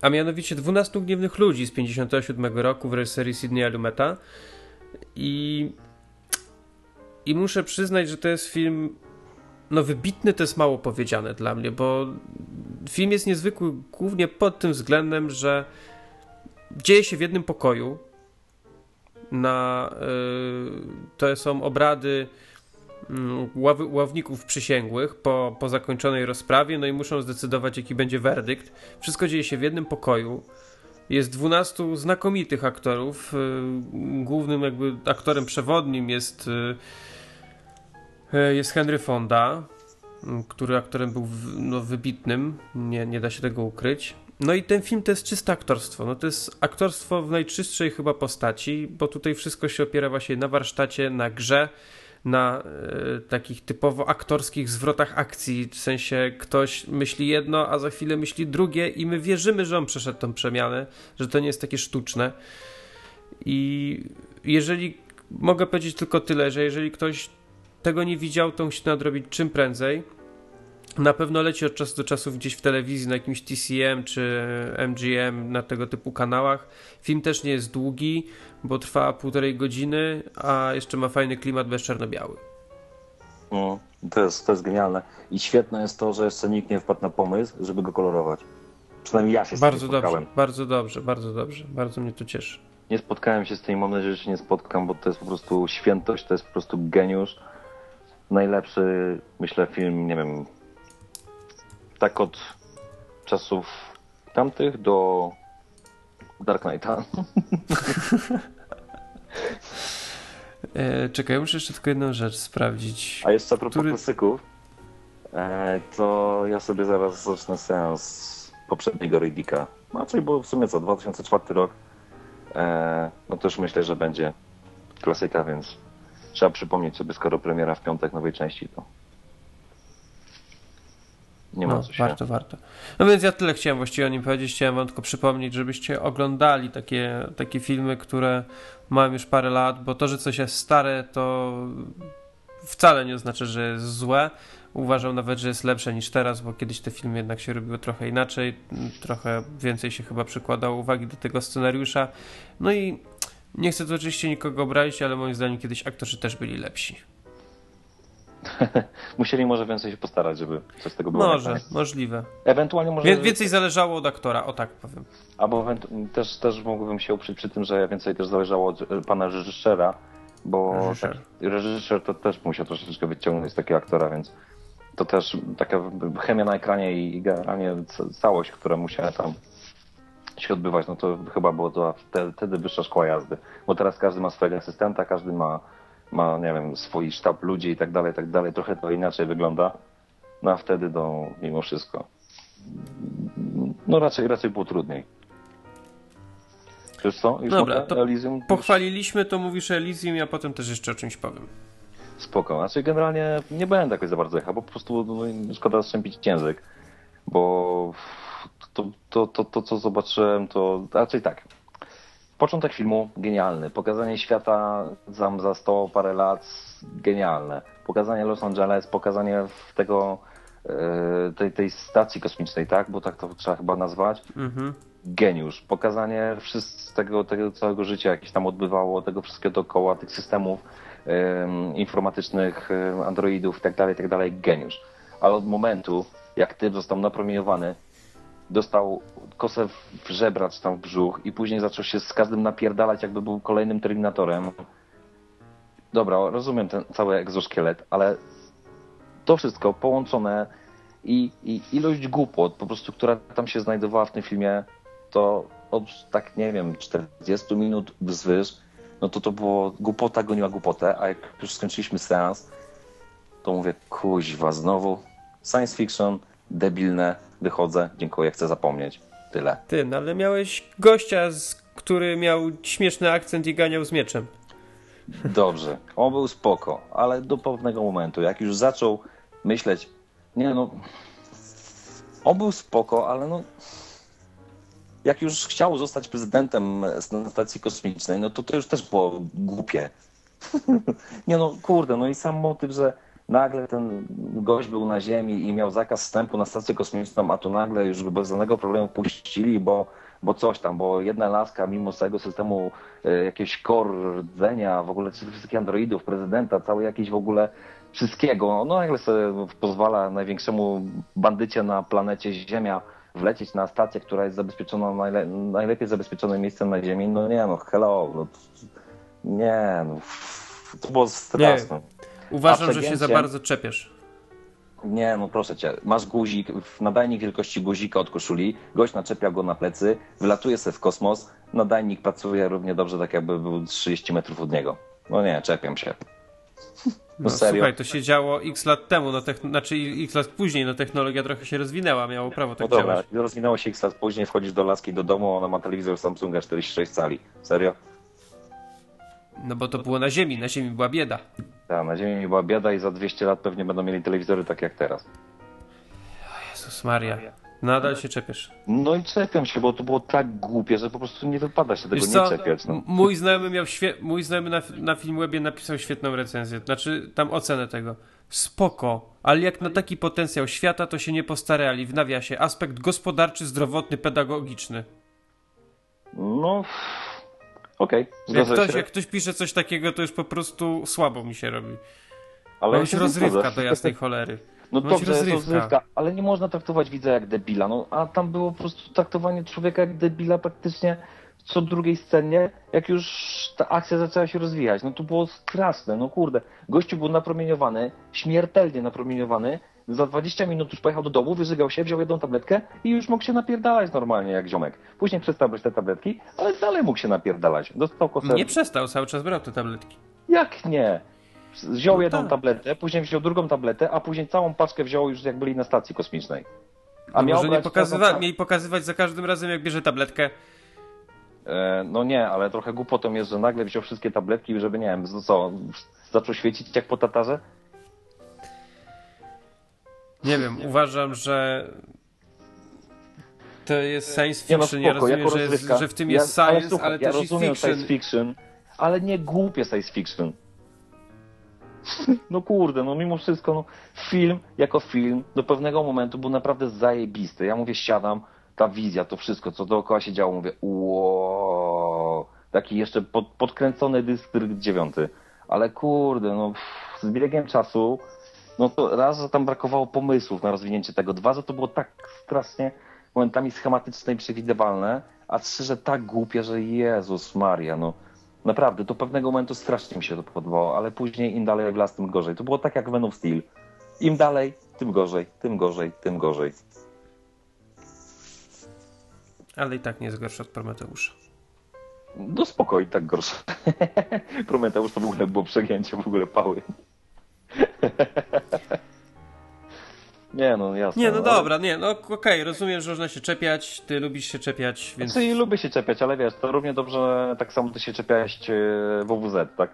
a mianowicie 12 Gniewnych Ludzi z 57 roku w reżyserii Sidneya Lumeta. I, I muszę przyznać, że to jest film no wybitny to jest mało powiedziane dla mnie, bo film jest niezwykły głównie pod tym względem, że dzieje się w jednym pokoju. Na, yy, to są obrady ław, ławników przysięgłych po, po zakończonej rozprawie, no i muszą zdecydować, jaki będzie werdykt. Wszystko dzieje się w jednym pokoju. Jest 12 znakomitych aktorów. Yy, głównym jakby aktorem przewodnim jest y, jest Henry Fonda, który aktorem był no, wybitnym, nie, nie da się tego ukryć. No i ten film to jest czyste aktorstwo. No to jest aktorstwo w najczystszej chyba postaci, bo tutaj wszystko się opiera właśnie na warsztacie, na grze, na e, takich typowo aktorskich zwrotach akcji. W sensie ktoś myśli jedno, a za chwilę myśli drugie i my wierzymy, że on przeszedł tą przemianę, że to nie jest takie sztuczne. I jeżeli mogę powiedzieć tylko tyle, że jeżeli ktoś tego nie widział, to musi nadrobić czym prędzej. Na pewno leci od czasu do czasu gdzieś w telewizji, na jakimś TCM czy MGM, na tego typu kanałach. Film też nie jest długi, bo trwa półtorej godziny, a jeszcze ma fajny klimat bez czarno-biały. No, to jest, to jest genialne. I świetne jest to, że jeszcze nikt nie wpadł na pomysł, żeby go kolorować. Przynajmniej ja się z bardzo tym spotkałem. Dobrze, bardzo dobrze, bardzo dobrze. Bardzo mnie to cieszy. Nie spotkałem się z tym i mam nadzieję, że się nie spotkam, bo to jest po prostu świętość, to jest po prostu geniusz najlepszy, myślę, film, nie wiem, tak od czasów tamtych do Dark Knighta. e, czekaj, muszę jeszcze tylko jedną rzecz sprawdzić. A jeszcze a propos Który... klasyków, e, to ja sobie zaraz zacznę seans poprzedniego Riddicka. Znaczy, bo w sumie co, 2004 rok, e, no też myślę, że będzie klasyka, więc trzeba przypomnieć sobie, skoro premiera w piątek nowej części, to nie ma no, co się... Warto, warto. No więc ja tyle chciałem właściwie o nim powiedzieć. Chciałem wam tylko przypomnieć, żebyście oglądali takie, takie filmy, które mają już parę lat, bo to, że coś jest stare, to wcale nie oznacza, że jest złe. Uważam nawet, że jest lepsze niż teraz, bo kiedyś te filmy jednak się robiły trochę inaczej, trochę więcej się chyba przykładało uwagi do tego scenariusza. No i Nie chcę tu oczywiście nikogo obrazić, ale moim zdaniem kiedyś aktorzy też byli lepsi. Musieli może więcej się postarać, żeby coś z tego było. Może, możliwe. Ewentualnie może... Wie, więcej zależało od aktora, o tak powiem. Albo też, też mógłbym się uprzeć przy tym, że więcej też zależało od e, pana reżysera, bo Reżyser. tak, reżyser to też musiał troszeczkę wyciągnąć z takiego aktora, więc to też taka chemia na ekranie i generalnie ca- całość, która musiała tam się odbywać, no to chyba było to wtedy, wyższa szkoła jazdy. Bo teraz każdy ma swojego asystenta, każdy ma, ma nie wiem, swój sztab ludzi i tak dalej, i tak dalej. Trochę to inaczej wygląda. No a wtedy to mimo wszystko. No raczej, raczej było trudniej. Wiesz co? Już Dobra, mogę? to Elysium? Pochwaliliśmy, to mówisz Elysium, ja potem też jeszcze o czymś powiem. Spoko. Znaczy generalnie nie będę jakoś za bardzo jechał, bo po prostu no, szkoda strzępić język, bo to, to, to, to co zobaczyłem to raczej tak. Początek filmu genialny, pokazanie świata za, za 100 parę lat genialne, pokazanie Los Angeles, pokazanie tego e, tej, tej stacji kosmicznej, tak, bo tak to trzeba chyba nazwać, Mhm. geniusz. Pokazanie wszystkiego, tego całego życia, jakieś tam odbywało, tego wszystkiego dookoła, tych systemów em, informatycznych, androidów i tak dalej, tak dalej, geniusz. Ale od momentu, jak typ został napromieniowany, dostał kosę w żebra czy tam w brzuch i później zaczął się z każdym napierdalać, jakby był kolejnym Terminatorem. Dobra, rozumiem ten cały egzoszkielet, ale to wszystko połączone i, i ilość głupot, po prostu, która tam się znajdowała w tym filmie, to od tak, nie wiem, 40 minut wzwyż, no to to było głupota goniła głupotę, a jak już skończyliśmy seans, to mówię, kuźwa, znowu science fiction, debilne, wychodzę, dziękuję, chcę zapomnieć. Tyle. Ty, no ale miałeś gościa, który miał śmieszny akcent i ganiał z mieczem. Dobrze, on był spoko, ale do pewnego momentu, jak już zaczął myśleć, nie no, on był spoko, ale no, jak już chciał zostać prezydentem stacji kosmicznej, no to to już też było głupie. nie no, kurde, no i sam motyw, że nagle ten gość był na Ziemi i miał zakaz wstępu na stację kosmiczną, a tu nagle już bez żadnego problemu puścili, bo, bo coś tam, bo jedna laska mimo całego systemu e, jakiegoś core rdzenia, w ogóle wszystkich androidów, prezydenta, cały jakiś w ogóle wszystkiego, no nagle sobie pozwala największemu bandycie na planecie Ziemia wlecieć na stację, która jest zabezpieczona, najle najlepiej zabezpieczonym miejscem na Ziemi, no nie no, hello, no, nie no, to było straszne. Uważam, A że się za przegięcie- bardzo czepiasz. Nie, no proszę cię, masz guzik, nadajnik wielkości guzika od koszuli, gość naczepia go na plecy, wylatuje sobie w kosmos, nadajnik pracuje równie dobrze, tak jakby był 30 metrów od niego. No nie, czepiam się. No, No serio. słuchaj, to się działo x lat temu, no techn- znaczy x lat później, no technologia trochę się rozwinęła, miało prawo No tak dobra, działać. rozwinęło się x lat później, wchodzisz do laski do domu, ona ma telewizor Samsunga 46 cali. Serio? No bo to było na ziemi, na ziemi była bieda. Tak, na ziemi była bieda i za 200 lat pewnie będą mieli telewizory tak jak teraz. Jezus Maria. Nadal się czepiasz. No i czepiam się, bo to było tak głupie, że po prostu nie wypada się tego nie czepiać. No. mój znajomy miał świe- mój znajomy na, na Filmwebie napisał świetną recenzję, znaczy tam ocenę tego. Spoko, ale jak na taki potencjał świata to się nie postarali, w nawiasie aspekt gospodarczy, zdrowotny, pedagogiczny. No, okej, Jak zgodzę ktoś, się. jak ktoś pisze coś takiego, to już po prostu słabo mi się robi. Ale się rozrywka do jasnej cholery. No dobrze, jest rozrywka, ale nie można traktować widza jak debila. No, a tam było po prostu traktowanie człowieka jak debila praktycznie co drugiej scenie, jak już ta akcja zaczęła się rozwijać. No to było straszne, no kurde. Gościu był napromieniowany, śmiertelnie napromieniowany. Za 20 minut już pojechał do domu, wyżygał się, wziął jedną tabletkę i już mógł się napierdalać normalnie jak ziomek. Później przestał brać te tabletki, ale dalej mógł się napierdalać. Dostał kosę. Nie przestał, cały czas brał te tabletki. Jak nie? Wziął No jedną tak. tabletę, później wziął drugą tabletę, a później całą paczkę wziął już jak byli na stacji kosmicznej. A miał może nie pokazywa- taką- mieli pokazywać za każdym razem, jak bierze tabletkę. E, no nie, ale trochę głupotą jest, że nagle wziął wszystkie tabletki, żeby nie wiem, co, zaczął świecić jak po tatarze? Nie wiem, uważam, że to jest science Nie no fiction. ja spoko, rozumiem, jako że, jest, że w tym ja, jest science, ale ja też i rozumiem fiction. science fiction, ale nie głupie science fiction. No kurde, no mimo wszystko, no, film jako film do pewnego momentu był naprawdę zajebisty. Ja mówię, siadam, ta wizja, to wszystko, co dookoła się działo, mówię, wow, taki jeszcze pod, podkręcony Dystrykt 9. Ale kurde, no pff, z biegiem czasu, no to raz, że tam brakowało pomysłów na rozwinięcie tego, dwa, że to było tak strasznie momentami schematyczne i przewidywalne, a trzy, że tak głupie, że Jezus Maria, no naprawdę, do pewnego momentu strasznie mi się to podobało, ale później im dalej w las, tym gorzej. To było tak jak Venom Steel. Im dalej, tym gorzej, tym gorzej, tym gorzej. Ale i tak nie jest gorszy od Prometeusza. No spokojnie, tak gorsze. Prometeusz to w ogóle było przegięcie, w ogóle pały. nie no, jasne. Nie, no ale- dobra, nie, no okej, rozumiem, że można się czepiać, ty lubisz się czepiać, więc... Znaczy, lubię się czepiać, ale wiesz, to równie dobrze tak samo ty się czepiałeś e, w OWZ, tak?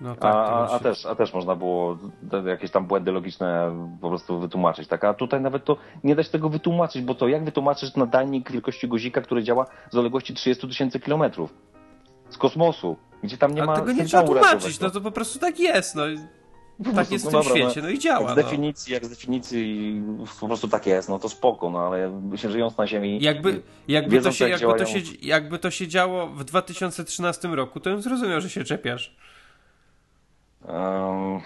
No tak, A, to a, a, się- też, a też można było jakieś tam błędy logiczne po prostu wytłumaczyć, tak? A tutaj nawet to nie da się tego wytłumaczyć, bo to jak wytłumaczyć nadajnik wielkości guzika, który działa z odległości 30 tysięcy kilometrów? Z kosmosu, gdzie tam nie A ma tego nie trzeba tłumaczyć, radiowego. no to po prostu tak jest, no. Po Tak prostu, jest w no tym dobra, świecie, no i Jak działa, z no. definicji, jak z definicji po prostu tak jest, no to spoko, no ale się żyjąc na Ziemi... Jakby, jakby, to wiedząc, się, jak jakby, to się, jakby to się działo w 2013 roku, to bym zrozumiał, że się czepiasz. em,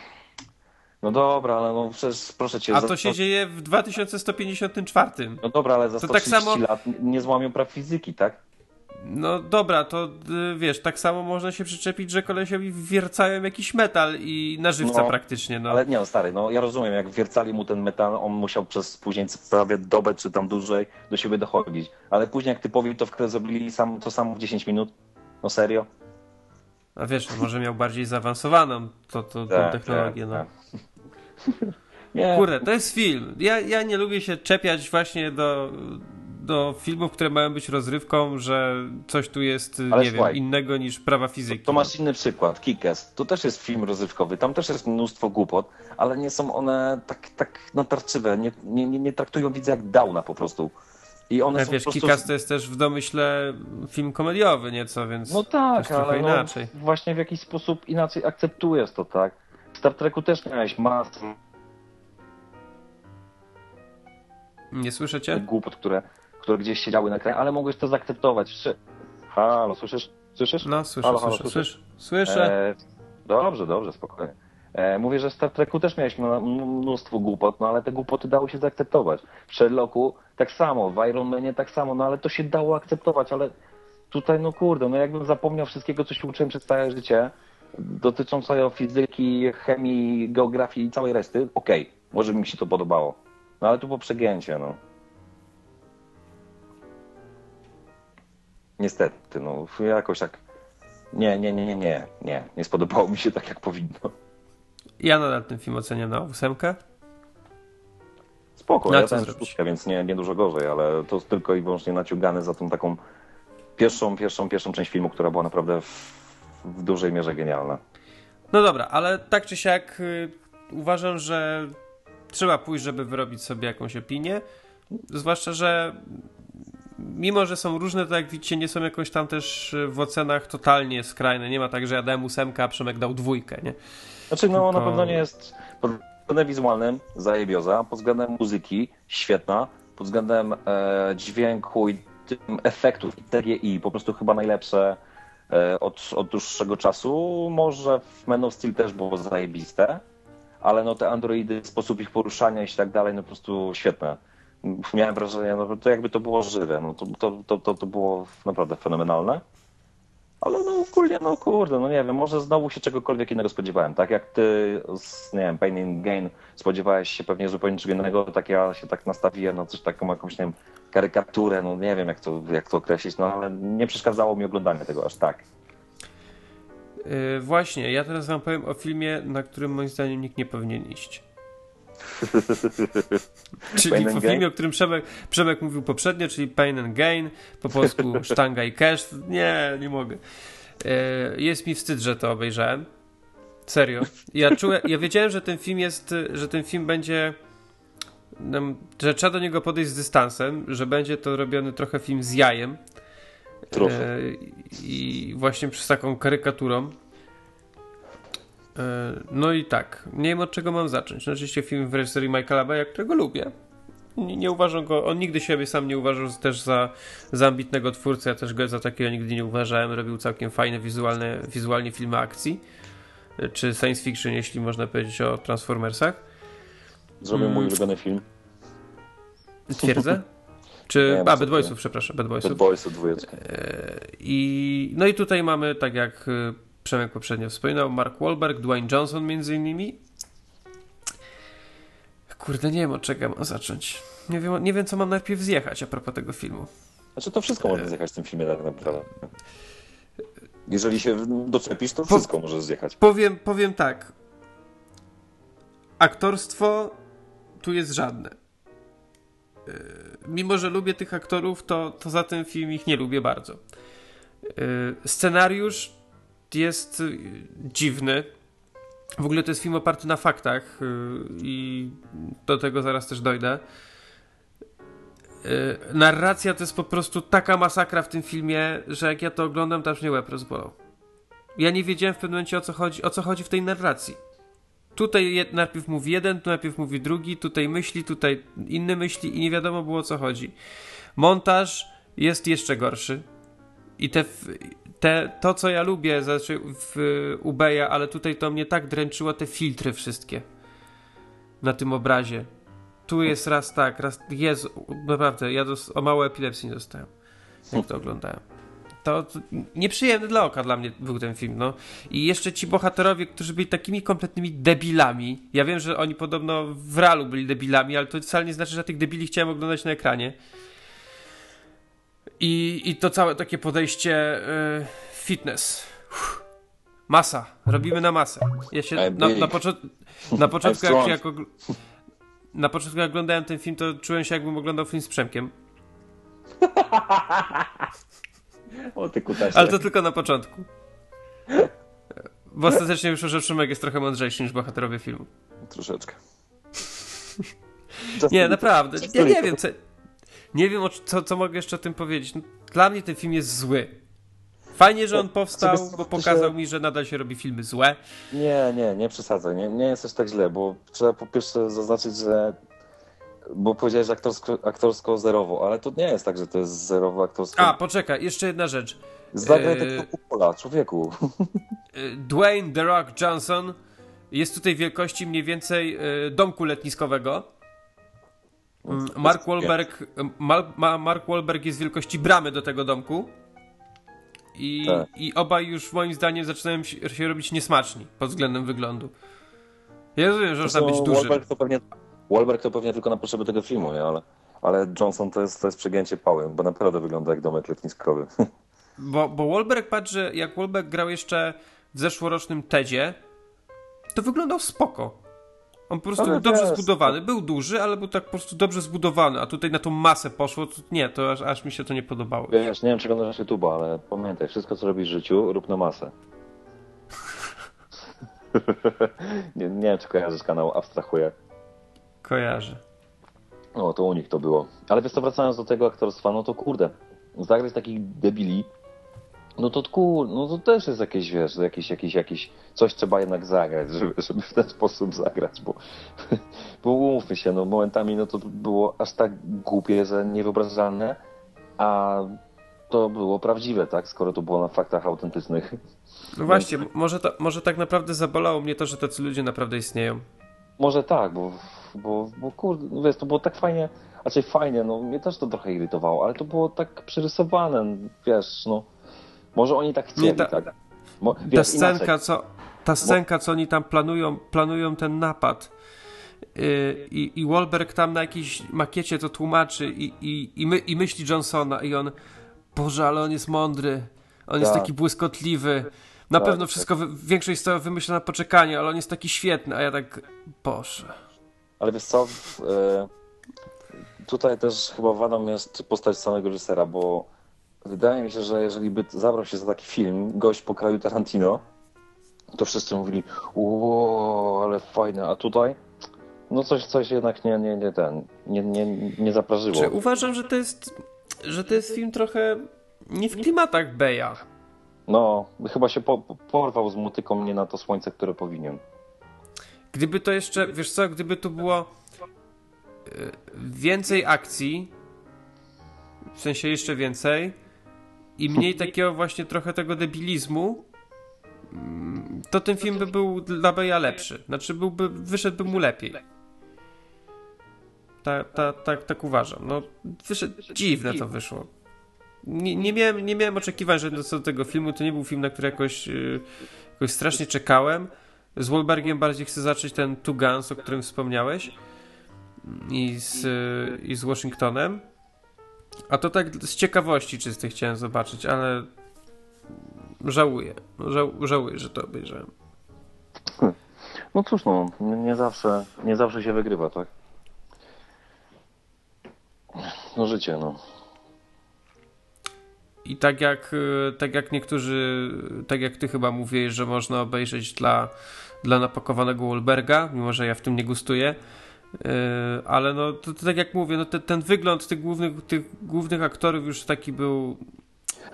no dobra, ale no przecież proszę cię... A to się dzieje w 2154. No dobra, ale za To tak 130 samo- lat nie złamią praw fizyki, tak? No dobra, to y, wiesz, tak samo można się przyczepić, że kolesiowi wiercają jakiś metal i na żywca No, praktycznie, no. Ale nie, no stary, no ja rozumiem, jak wiercali mu ten metal, on musiał przez później prawie dobę czy tam dłużej do siebie dochodzić. Ale później jak typowi to w zrobili sam, to samo w 10 minut. No serio? A wiesz, no może miał bardziej zaawansowaną to, to, tą Tak, technologię, tak, no. tak. Nie, Kurde, to jest film. Ja, ja nie lubię się czepiać właśnie do, do filmów, które mają być rozrywką, że coś tu jest, Ale nie wiem, słuchaj, innego niż prawa fizyki. to masz inny przykład, Kikes. To też jest film rozrywkowy, tam też jest mnóstwo głupot, ale nie są one tak, tak natarczywe, nie, nie, nie, nie traktują widza jak downa po prostu. I one Ale są wiesz, prostu... Kikas to jest też w domyśle film komediowy nieco, więc No to tak, ale no, inaczej. właśnie w jakiś sposób inaczej akceptujesz to, tak? W Star Treku też miałeś masę Nie słyszę cię? głupot, które, które gdzieś siedziały na ekranie, ale mogłeś to zaakceptować. Wszy- Halo, słyszysz? Słyszysz? No, słyszę, Halo, halo, słyszę, słyszysz? słyszę. E, dobrze, dobrze, spokojnie. E, mówię, że w Star Treku też miałeś mnóstwo głupot, no ale te głupoty dało się zaakceptować. W Sherlocku tak samo, w Iron Manie tak samo, no ale to się dało akceptować, ale tutaj no kurde, no jakbym zapomniał wszystkiego, co się uczyłem przez całe życie, dotyczącego fizyki, chemii, geografii i całej reszty, okej, może by mi się to podobało. No ale tu po przegięcie, no. Niestety, no jakoś tak. Nie, nie, nie, nie, nie, nie. Nie spodobało mi się tak, jak powinno. Ja nadal ten film oceniam na ósemkę. Spoko, No, ja ten szóstkę, więc nie, nie dużo gorzej, ale to tylko i wyłącznie naciągane za tą taką pierwszą, pierwszą, pierwszą część filmu, która była naprawdę w, w dużej mierze genialna. No dobra, ale tak czy siak y, uważam, że trzeba pójść, żeby wyrobić sobie jakąś opinię. Zwłaszcza, że mimo, że są różne, to jak widzicie, nie są jakoś tam też y, w ocenach totalnie skrajne. Nie ma tak, że ja dałem ósemkę, a Przemek dał dwójkę, nie? Znaczy, no Tylko- na pewno nie jest pod względem wizualnym zajebioza, pod względem muzyki świetna, pod względem e, dźwięku i tym efektów i TGI po prostu chyba najlepsze e, od, od dłuższego czasu. Może w Men of Steel też było zajebiste, ale no te androidy, sposób ich poruszania i tak dalej, no po prostu świetne. Miałem wrażenie, no to jakby to było żywe, no to, to, to, to, było naprawdę fenomenalne. Ale no ogólnie, no kurde, no nie wiem, może znowu się czegokolwiek innego spodziewałem. Tak jak ty z, nie wiem, Pain and Gain spodziewałeś się pewnie zupełnie czego innego, tak ja się tak nastawiłem na coś taką jakąś, nie wiem, karykaturę, no nie wiem jak to, jak to określić, no ale nie przeszkadzało mi oglądanie tego aż tak. Yy, właśnie, ja teraz wam powiem o filmie, na którym moim zdaniem nikt nie powinien iść. Czyli Pain o and filmie, o którym Przemek, Przemek mówił poprzednio, czyli Pain and Gain, po polsku Sztanga i Cash. Nie, nie mogę. Yy, jest mi wstyd, że to obejrzałem. Serio. Ja czułem, ja wiedziałem, że ten film jest, że ten film będzie nam- że trzeba do niego podejść z dystansem, że będzie to robiony trochę film z jajem. Trochę. E, I właśnie przez taką karykaturą. E, No i tak, nie wiem od czego mam zacząć. No, oczywiście film w reżyserii Michaela Baya, którego lubię. nie, nie uważam go, on nigdy siebie sam nie uważał też za, za ambitnego twórcę, ja też go za takiego nigdy nie uważałem, robił całkiem fajne wizualne, wizualnie filmy akcji, czy science fiction, jeśli można powiedzieć o Transformersach. Zrobił Mm. mój ulubiony film. Twierdzę? Czy, Nie, a, może Bad. Boysów, przepraszam, Bad Boysów. Bad Boysy dwójeczka. I, no i tutaj mamy, tak jak y, Przemek poprzednio wspominał, Mark Wahlberg, Dwayne Johnson między innymi. Kurde, nie wiem od czego mam zacząć. Nie wiem, nie wiem co mam najpierw zjechać a propos tego filmu. Znaczy to wszystko E. można zjechać w tym filmie tak naprawdę. Jeżeli się doczepisz, to wszystko możesz zjechać. Powiem, powiem tak. Aktorstwo tu jest żadne. Yy, Mimo, że lubię tych aktorów, to, to za ten film ich nie lubię bardzo. Yy, Scenariusz jest yy, dziwny. W ogóle to jest film oparty na faktach yy, i do tego zaraz też dojdę. Yy, Narracja to jest po prostu taka masakra w tym filmie, że jak ja to oglądam, to aż mnie łeb rozbolał. Ja nie wiedziałem w pewnym momencie o co chodzi, o co chodzi w tej narracji. Tutaj najpierw mówi jeden, tu najpierw mówi drugi, tutaj myśli, tutaj inny myśli i nie wiadomo było o co chodzi. Montaż jest jeszcze gorszy. I te, te, to, co ja lubię znaczy w Ubeja, ale tutaj to mnie tak dręczyło, te filtry wszystkie na tym obrazie. Tu jest raz tak, raz. Jezu, naprawdę, ja dos- o mało epilepsji nie dostałem, jak to oglądałem. To, to nieprzyjemny dla oka dla mnie był ten film, no. I jeszcze ci bohaterowie, którzy byli takimi kompletnymi debilami. Ja wiem, że oni podobno w realu byli debilami, ale to wcale nie znaczy, że tych debili chciałem oglądać na ekranie. I, i to całe takie podejście y, fitness. Uff. Masa. Robimy na masę. Ja się na, na, począ- na początku jak, na początku jak oglądałem ten film, to czułem się jakbym oglądał film z Przemkiem. O ty kutasie. Ale to tylko na początku. Bo ostatecznie wyszło, że Szymek jest trochę mądrzejszy niż bohaterowie filmu. Troszeczkę. Nie, naprawdę. Ja nie wiem, co, nie wiem co, co mogę jeszcze o tym powiedzieć. No, Dla mnie ten film jest zły. Fajnie, że on powstał, bo pokazał mi, że nadal się robi filmy złe. Nie, nie, nie przesadzaj. Nie, nie jest aż tak źle, bo trzeba po pierwsze zaznaczyć, że bo powiedziałeś, że aktorsko, aktorsko zerowo, ale to nie jest tak, że to jest zerowo aktorsko. A, poczekaj, jeszcze jedna rzecz. Zagraj yy, tego Kupola, człowieku. Y, Dwayne The Rock Johnson jest tutaj wielkości mniej więcej y, domku letniskowego. Mm, Mark Wahlberg, Mark Wahlberg jest wielkości bramy do tego domku. I, Tak. I obaj już moim zdaniem zaczynają się, się robić niesmaczni pod względem wyglądu. Ja rozumiem, że można być duży. Wahlberg to pewnie, Wahlberg to pewnie tylko na potrzeby tego filmu, nie? Ale, ale Johnson to jest, to jest przegięcie pały, bo naprawdę wygląda jak domek letniskowy. Bo, bo Wahlberg patrzy, że jak Wahlberg grał jeszcze w zeszłorocznym Tedzie, to wyglądał spoko. On po prostu był dobrze wiesz, zbudowany. Był duży, ale był tak po prostu dobrze zbudowany. A tutaj na tą masę poszło, to nie, to aż, aż mi się to nie podobało. Wiesz, nie wiem, czy oglądasz YouTube'a, ale pamiętaj, wszystko co robisz w życiu, rób na masę. nie, nie wiem, czy kojarzysz kanał Abstrahuję. Kojarzę. No, to u nich to było. Ale wiesz co, wracając do tego aktorstwa, no to kurde, zagrać takich debili, no to kur, no to też jest jakieś, wiesz, jakieś, jakieś, jakieś, coś trzeba jednak zagrać, żeby, żeby w ten sposób zagrać, bo, bo umówmy się, no momentami no to było aż tak głupie, że niewyobrażalne, a to było prawdziwe, tak, skoro to było na faktach autentycznych. No właśnie, może, to, może tak naprawdę zabolało mnie to, że tacy ludzie naprawdę istnieją. Może tak, bo, bo, bo kurde, no wiesz, to było tak fajnie, raczej fajnie, no mnie też to trochę irytowało, ale to było tak przerysowane, wiesz, no. Może oni tak chcieli, Nie, ta- tak. Mo, Ta wiesz, scenka, inaczej. co, ta scenka, co oni tam planują, planują ten napad. Yy, I, I Wahlberg tam na jakiejś makiecie to tłumaczy i, i, i, my, i myśli Johnsona i on Boże, ale on jest mądry. On jest Tak. taki błyskotliwy. Na Tak, pewno tak. wszystko, wy- większość została wymyślona na poczekanie, ale on jest taki świetny, a ja tak, Boże. Ale wiesz co, e, tutaj też chyba wadą jest postać samego reżysera, bo wydaje mi się, że jeżeli by zabrał się za taki film gość po kraju Tarantino, to wszyscy mówili, ło, ale fajne, a tutaj no coś, coś jednak nie, nie, nie ten, nie, nie, nie zaprażyło. Czy uważam, że to jest, że to jest film trochę nie w klimatach Beja. No, chyba się po, porwał z motyką nie na to słońce, które powinien. Gdyby to jeszcze, wiesz co, gdyby to było więcej akcji, w sensie jeszcze więcej, i mniej takiego właśnie trochę tego debilizmu, mm, to ten film by był dla Beja lepszy. Znaczy byłby, wyszedłby mu lepiej. Tak, ta, ta, tak uważam. No, wyszedł, dziwne to wyszło. Nie, nie, miałem, nie miałem oczekiwań, że do tego filmu to nie był film, na który jakoś, yy, jakoś strasznie czekałem. Z Wahlbergiem bardziej chcę zacząć ten Two Guns, o którym wspomniałeś i z, yy, i z Washingtonem. A to tak z ciekawości czystej chciałem zobaczyć, ale żałuję. Żał, żałuję, że to obejrzałem. No cóż, no, nie zawsze, nie zawsze się wygrywa, tak? No życie, no. I tak jak, tak jak niektórzy, tak jak ty chyba mówiłeś, że można obejrzeć dla, dla napakowanego Wolberga, mimo że ja w tym nie gustuję, ale no to, to tak jak mówię, no te, ten wygląd tych głównych, tych głównych aktorów już taki był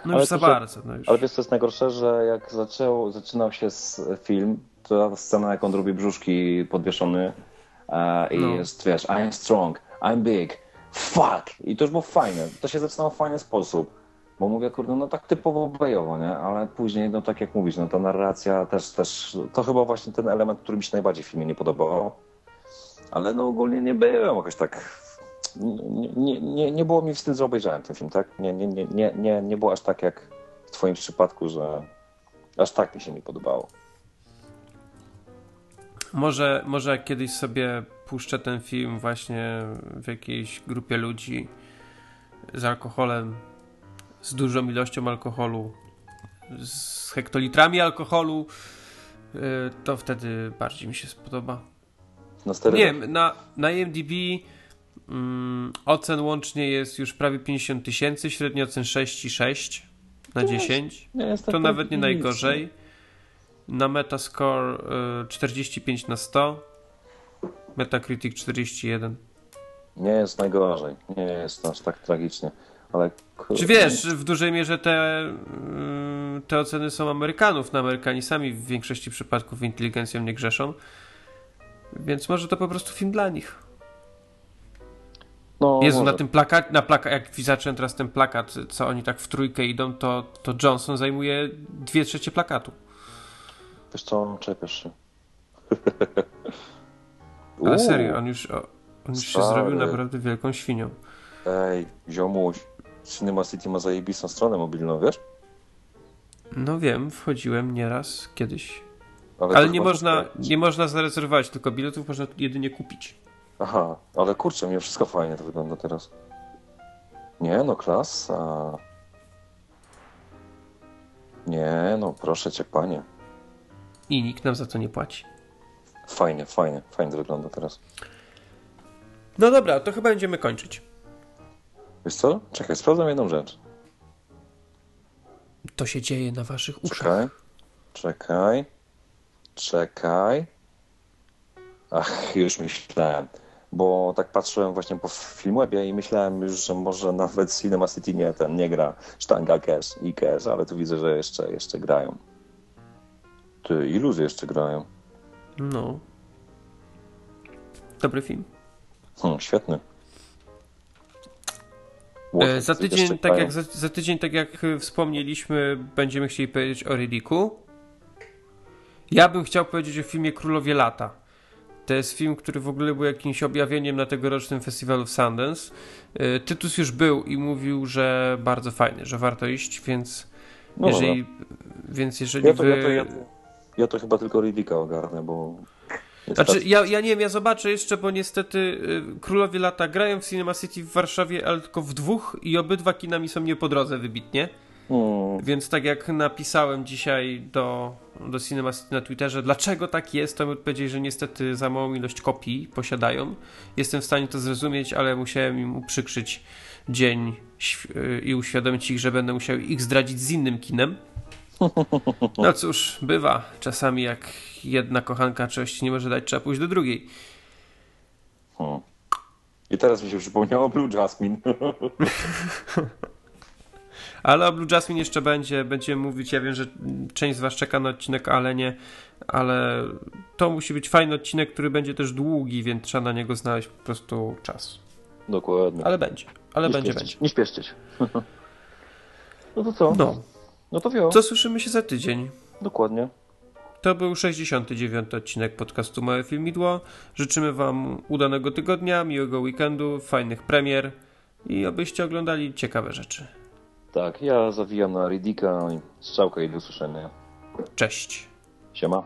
no Ale już za bardzo. No już. Ale wiesz co jest najgorsze, że jak zaczął, zaczynał się z film, to ta scena jak on robi brzuszki podwieszony e, i No. jest, wiesz, I'm strong, I'm big, fuck! I to już było fajne. To się zaczynało w fajny sposób. Bo mówię, kurde, no tak typowo bejowo, nie? Ale później, no tak jak mówisz, no ta narracja też, też, to chyba właśnie ten element, który mi się najbardziej w filmie nie podobał. Ale no ogólnie nie byłem jakoś tak... Nie, nie, nie, było mi wstyd, że obejrzałem ten film, tak? Nie, nie, nie, nie, nie, nie było aż tak jak w twoim przypadku, że aż tak mi się nie podobało. Może, może kiedyś sobie puszczę ten film właśnie w jakiejś grupie ludzi z alkoholem, z dużą ilością alkoholu, z hektolitrami alkoholu, yy, to wtedy bardziej mi się spodoba. Na. Nie wiem, na, na IMDb mm, ocen łącznie jest już prawie 50 tysięcy, średnio ocen 6,6 na 10. nie jest To tak nawet nie nic. najgorzej. Na Metascore y, 45 na 100. Metacritic 41. Nie jest najgorzej. Nie jest aż tak tragicznie. Ale Czy wiesz, w dużej mierze te, y, te oceny są Amerykanów. No, Amerykanie sami w większości przypadków inteligencją nie grzeszą. Więc może to po prostu film dla nich. no, Jezu, może. na tym plakat, na plaka, jak zacząłem teraz ten plakat, co oni tak w trójkę idą, to, to Johnson zajmuje dwie trzecie plakatu. Wiesz co, czepiasz się. Ale serio, on już, on już się zrobił naprawdę wielką świnią. Ej, ziomuś, Cinema City ma zajebistą stronę mobilną, wiesz? No wiem, wchodziłem nieraz kiedyś. To Ale nie można, nie można zarezerwować, tylko biletów można jedynie kupić. Aha, ale kurczę, mnie wszystko fajnie to wygląda teraz. Nie, no klasa. Nie, no proszę cię, panie. I nikt nam za to nie płaci. Fajnie, fajnie, fajnie to wygląda teraz. No dobra, to chyba będziemy kończyć. Wiesz co? Czekaj, sprawdzam jedną rzecz. To się dzieje na waszych uszach. Czekaj, czekaj, czekaj. Ach, już myślałem. Bo tak patrzyłem właśnie po Filmwebie i myślałem już, że może nawet Cinema City nie, ten nie gra sztanga cash i cash, ale tu widzę, że jeszcze, jeszcze grają. Ty, iluzje jeszcze grają. No. Dobry film. Hmm, świetny. E, za tydzień, tak jak, za, za tydzień, tak jak y, wspomnieliśmy, będziemy chcieli powiedzieć o Riddicku. Ja bym chciał powiedzieć o filmie Królowie Lata. To jest film, który w ogóle był jakimś objawieniem na tegorocznym festiwalu Sundance. Y, Tytus już był i mówił, że bardzo fajny, że warto iść, więc No jeżeli, więc jeżeli Ja to, wy... ja, to, ja, ja to chyba tylko Riddicka ogarnę, bo... Znaczy, ja, ja nie wiem, ja zobaczę jeszcze, bo niestety y, Królowie Lata grają w Cinema City w Warszawie, ale tylko w dwóch i obydwa kinami są nie po drodze wybitnie. Więc tak jak napisałem dzisiaj do, do Cinema na Twitterze, dlaczego tak jest, to mi odpowiedzieli, że niestety za małą ilość kopii posiadają. Jestem w stanie to zrozumieć, ale musiałem im uprzykrzyć dzień i uświadomić ich, że będę musiał ich zdradzić z innym kinem. No cóż, bywa. Czasami jak jedna kochanka czegoś nie może dać, trzeba pójść do drugiej. hmm. I teraz mi się przypomniało Blue Jasmine. Ale o Blue Jasmine jeszcze będzie, będziemy mówić. Ja wiem, że część z Was czeka na odcinek, ale nie. Ale to musi być fajny odcinek, który będzie też długi, więc trzeba na niego znaleźć po prostu czas. Dokładnie. Ale będzie, ale nie będzie, będzie. Nie śpieszcie się. No to co? No, No to wio. co słyszymy się za tydzień? Dokładnie. To był 69. odcinek podcastu Małe Filmidło. Życzymy Wam udanego tygodnia, miłego weekendu, fajnych premier i abyście oglądali ciekawe rzeczy. Tak, ja zawijam na Ridika i strzałka i do usłyszenia. Cześć! Siema.